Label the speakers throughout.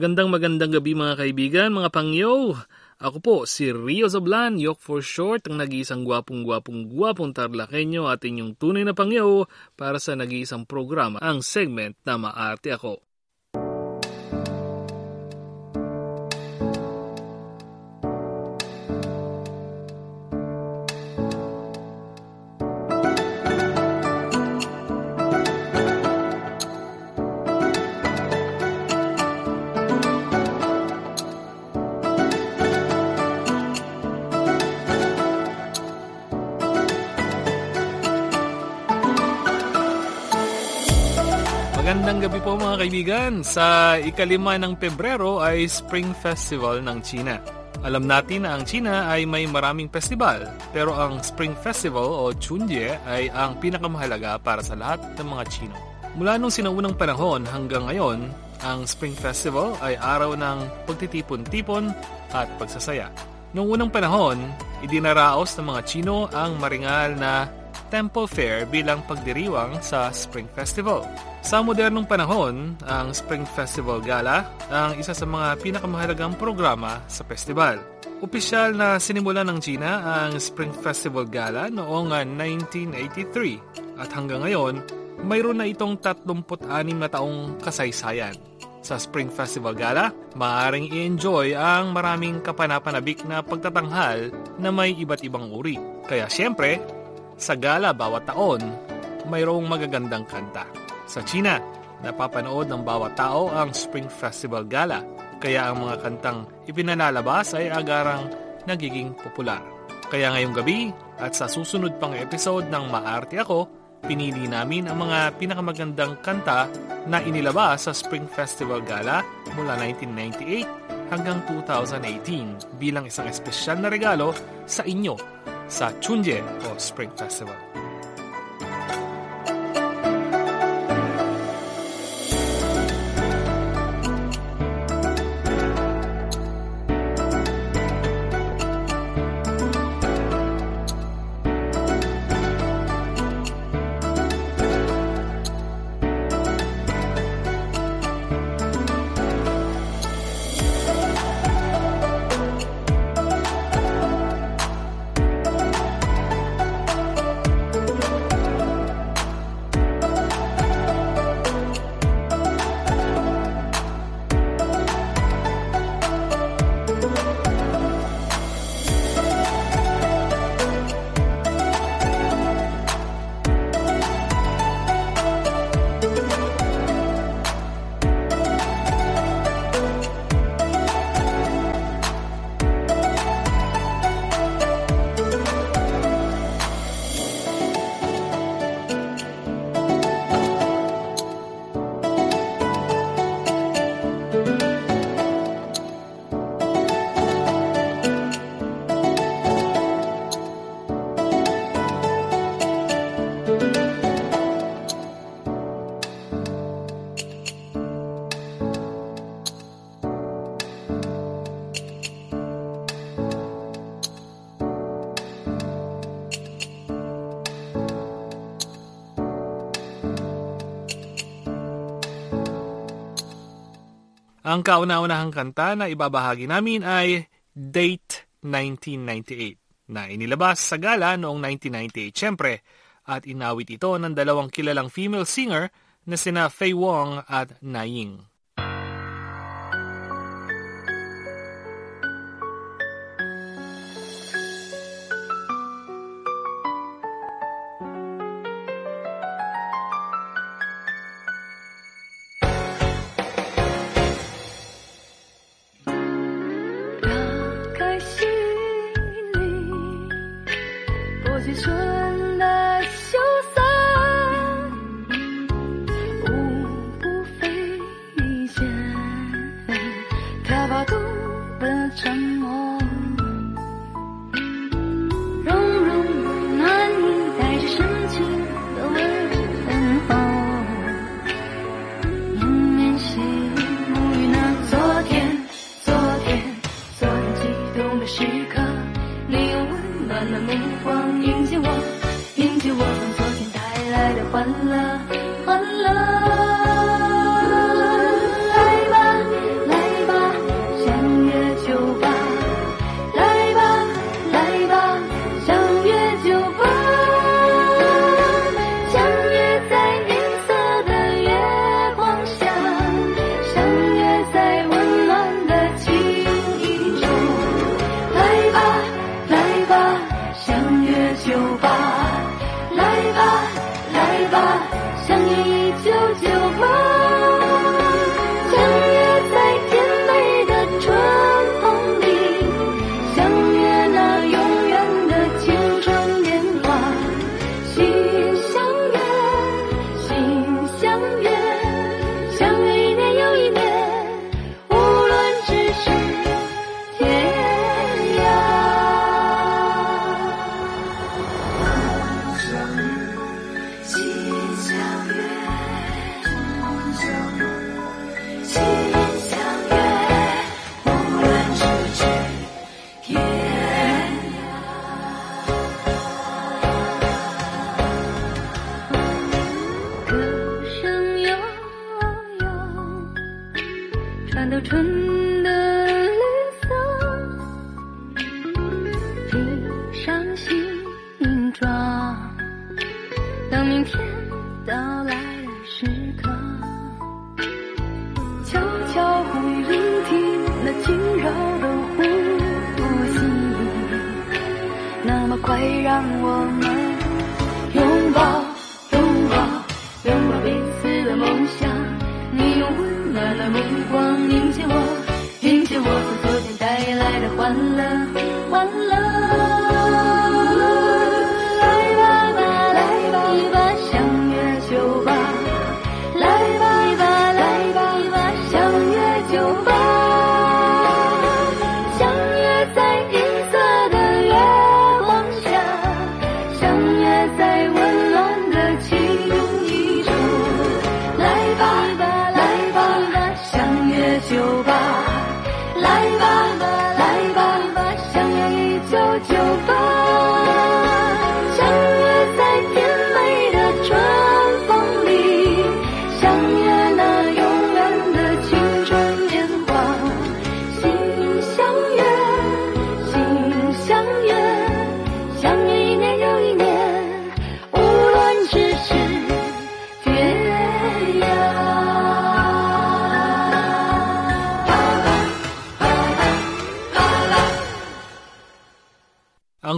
Speaker 1: Magandang magandang gabi mga kaibigan, mga pangyo. Ako po si Rio Zablan, Yok for short, ang nag-iisang gwapong gwapong gwapong tarlakenyo at inyong tunay na pangyo para sa nag-iisang programa, ang segment na Maarte Ako. Magandang gabi po mga kaibigan. Sa ikalima ng Pebrero ay Spring Festival ng China. Alam natin na ang China ay may maraming festival, pero ang Spring Festival o Chunjie ay ang pinakamahalaga para sa lahat ng mga Chino. Mula nung sinaunang panahon hanggang ngayon, ang Spring Festival ay araw ng pagtitipon-tipon at pagsasaya. Noong unang panahon, idinaraos ng mga Chino ang maringal na Temple Fair bilang pagdiriwang sa Spring Festival. Sa modernong panahon, ang Spring Festival Gala ang isa sa mga pinakamahalagang programa sa festival. Opisyal na sinimulan ng China ang Spring Festival Gala noong 1983 at hanggang ngayon, mayroon na itong 36 na taong kasaysayan. Sa Spring Festival Gala, maaaring i-enjoy ang maraming kapanapanabik na pagtatanghal na may iba't ibang uri. Kaya siyempre, sa gala bawat taon, mayroong magagandang kanta. Sa China, napapanood ng bawat tao ang Spring Festival Gala, kaya ang mga kantang ipinalalabas ay agarang nagiging popular. Kaya ngayong gabi at sa susunod pang episode ng Maarte Ako, pinili namin ang mga pinakamagandang kanta na inilabas sa Spring Festival Gala mula 1998 hanggang 2018 bilang isang espesyal na regalo sa inyo sa Chunje o Spring Festival. Ang kauna-unahang kanta na ibabahagi namin ay Date 1998 na inilabas sa gala noong 1998 syempre at inawit ito ng dalawang kilalang female singer na sina Fei Wong at Na Ying.
Speaker 2: 及春的的春万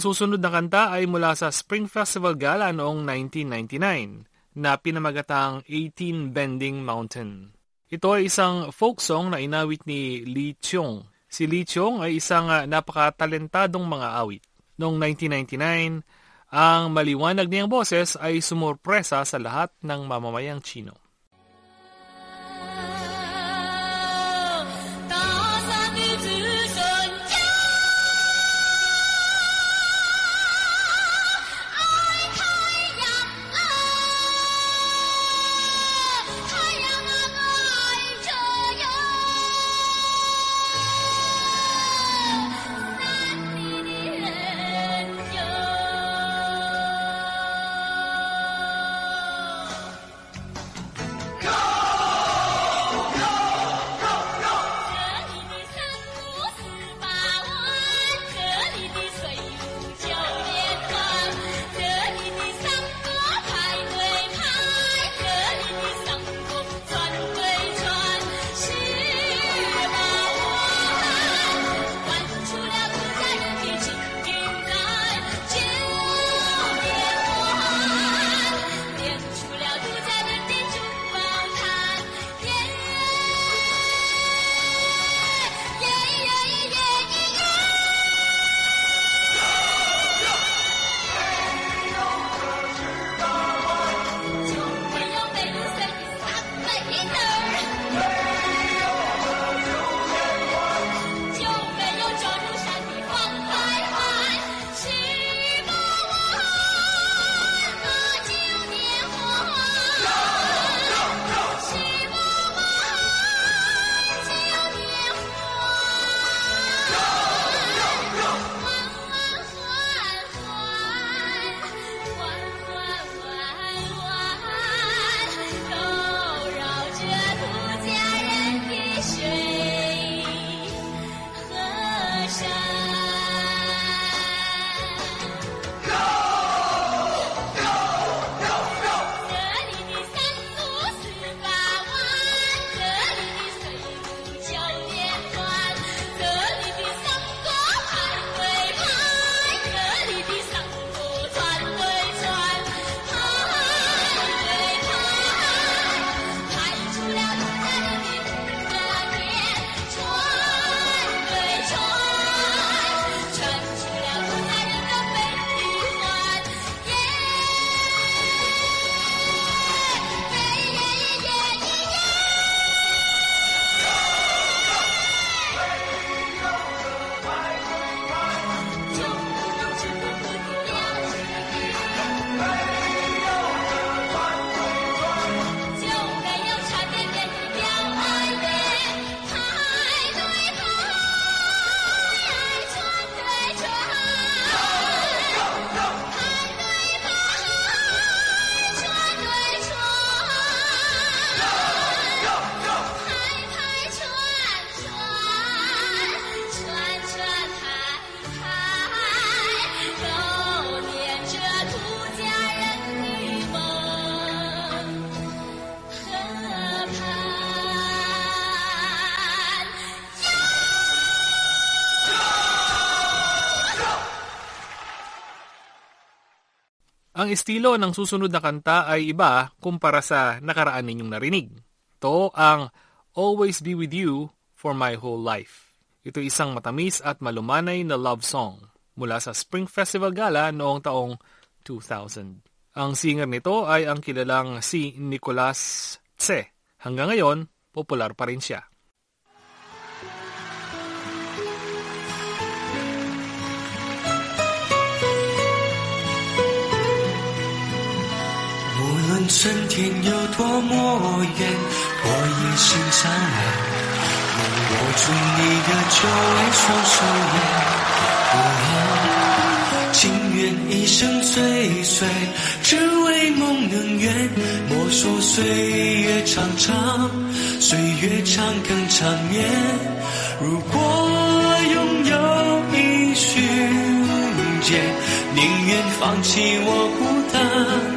Speaker 1: Ang susunod na kanta ay mula sa Spring Festival Gala noong 1999 na pinamagatang 18 Bending Mountain. Ito ay isang folk song na inawit ni Lee Chung. Si Lee Chung ay isang ah, napakatalentadong mga awit. Noong 1999, ang maliwanag niyang boses ay sumurpresa sa lahat ng mamamayang Chino. Ang estilo ng susunod na kanta ay iba kumpara sa nakaraan ninyong narinig. Ito ang Always Be With You for My Whole Life. Ito isang matamis at malumanay na love song mula sa Spring Festival Gala noong taong 2000. Ang singer nito ay ang kilalang si Nicolas Tse. Hanggang ngayon, popular pa rin siya.
Speaker 3: 春天有多么远，我已心上人。能握住你的久违双手也，情愿一生追随，只为梦能圆。莫说岁月长长，岁月长更长眠。如果拥有一瞬间，宁愿放弃我孤单。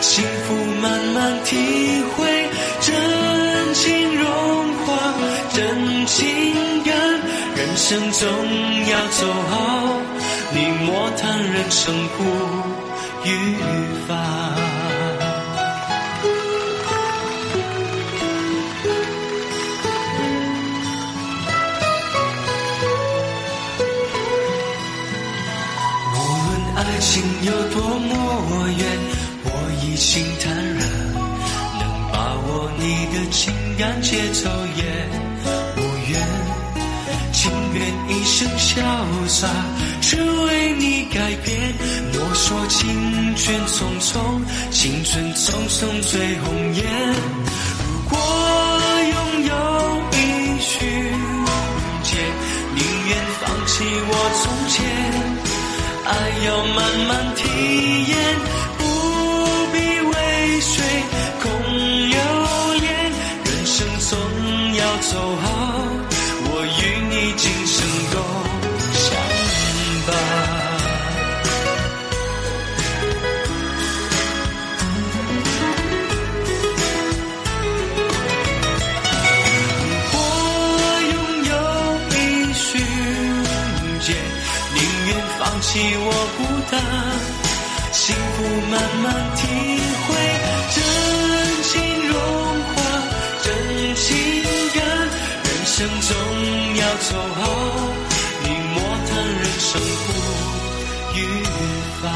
Speaker 3: 幸福慢慢体会，真情融化真情感，人生总要走好，你莫叹人生苦与烦。无论爱情有多么远。一心坦然，能把握你的情感节奏也无怨，情愿一生潇洒，只为你改变。莫说青春匆匆，青春匆匆最红颜。如果拥有一瞬间，宁愿放弃我从前，爱要慢慢体验。生总要走好，你莫谈人生苦与烦。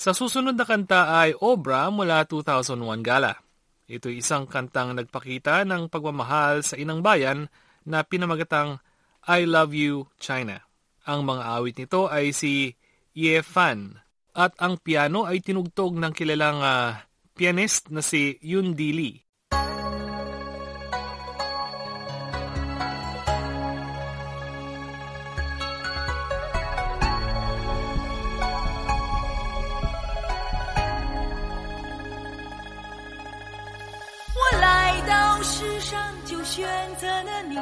Speaker 1: Sa susunod na kanta ay Obra mula 2001 Gala. Ito isang kantang nagpakita ng pagmamahal sa inang bayan na pinamagatang I Love You, China. Ang mga awit nito ay si Ye Fan at ang piano ay tinugtog ng kilalang uh, pianist na si Yun Di Lee.
Speaker 2: 选择了你，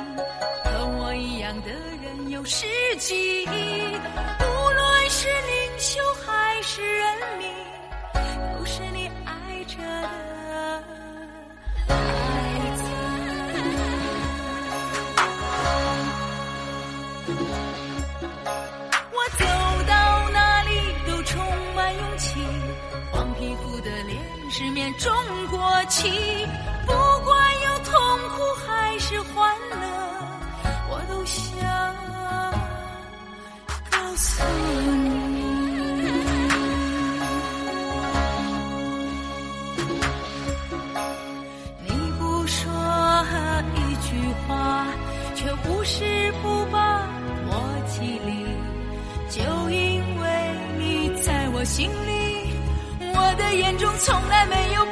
Speaker 2: 和我一样的人有十几亿，无论 是领袖还是人民，都是你爱着的孩子。我走到哪里都充满勇气，黄皮肤的脸是面中国旗，不管有痛苦还。是欢乐，我都想告诉你。我的眼中从来没有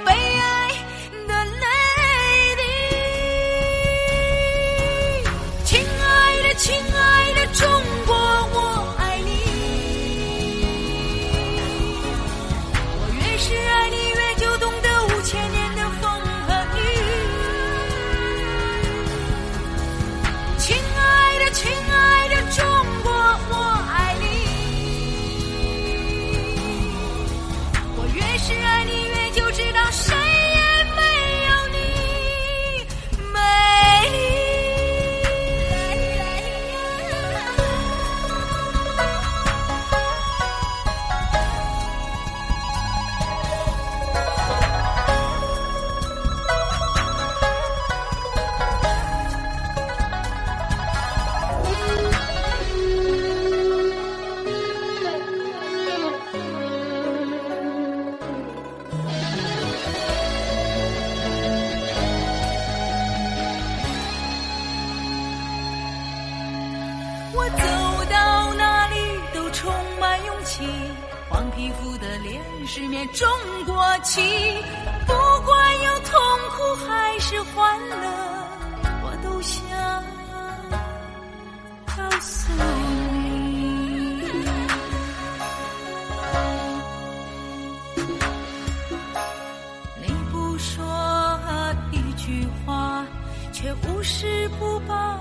Speaker 2: 不是不把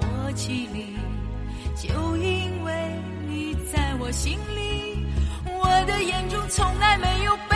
Speaker 2: 我记你，就因为你在我心里，我的眼中从来没有。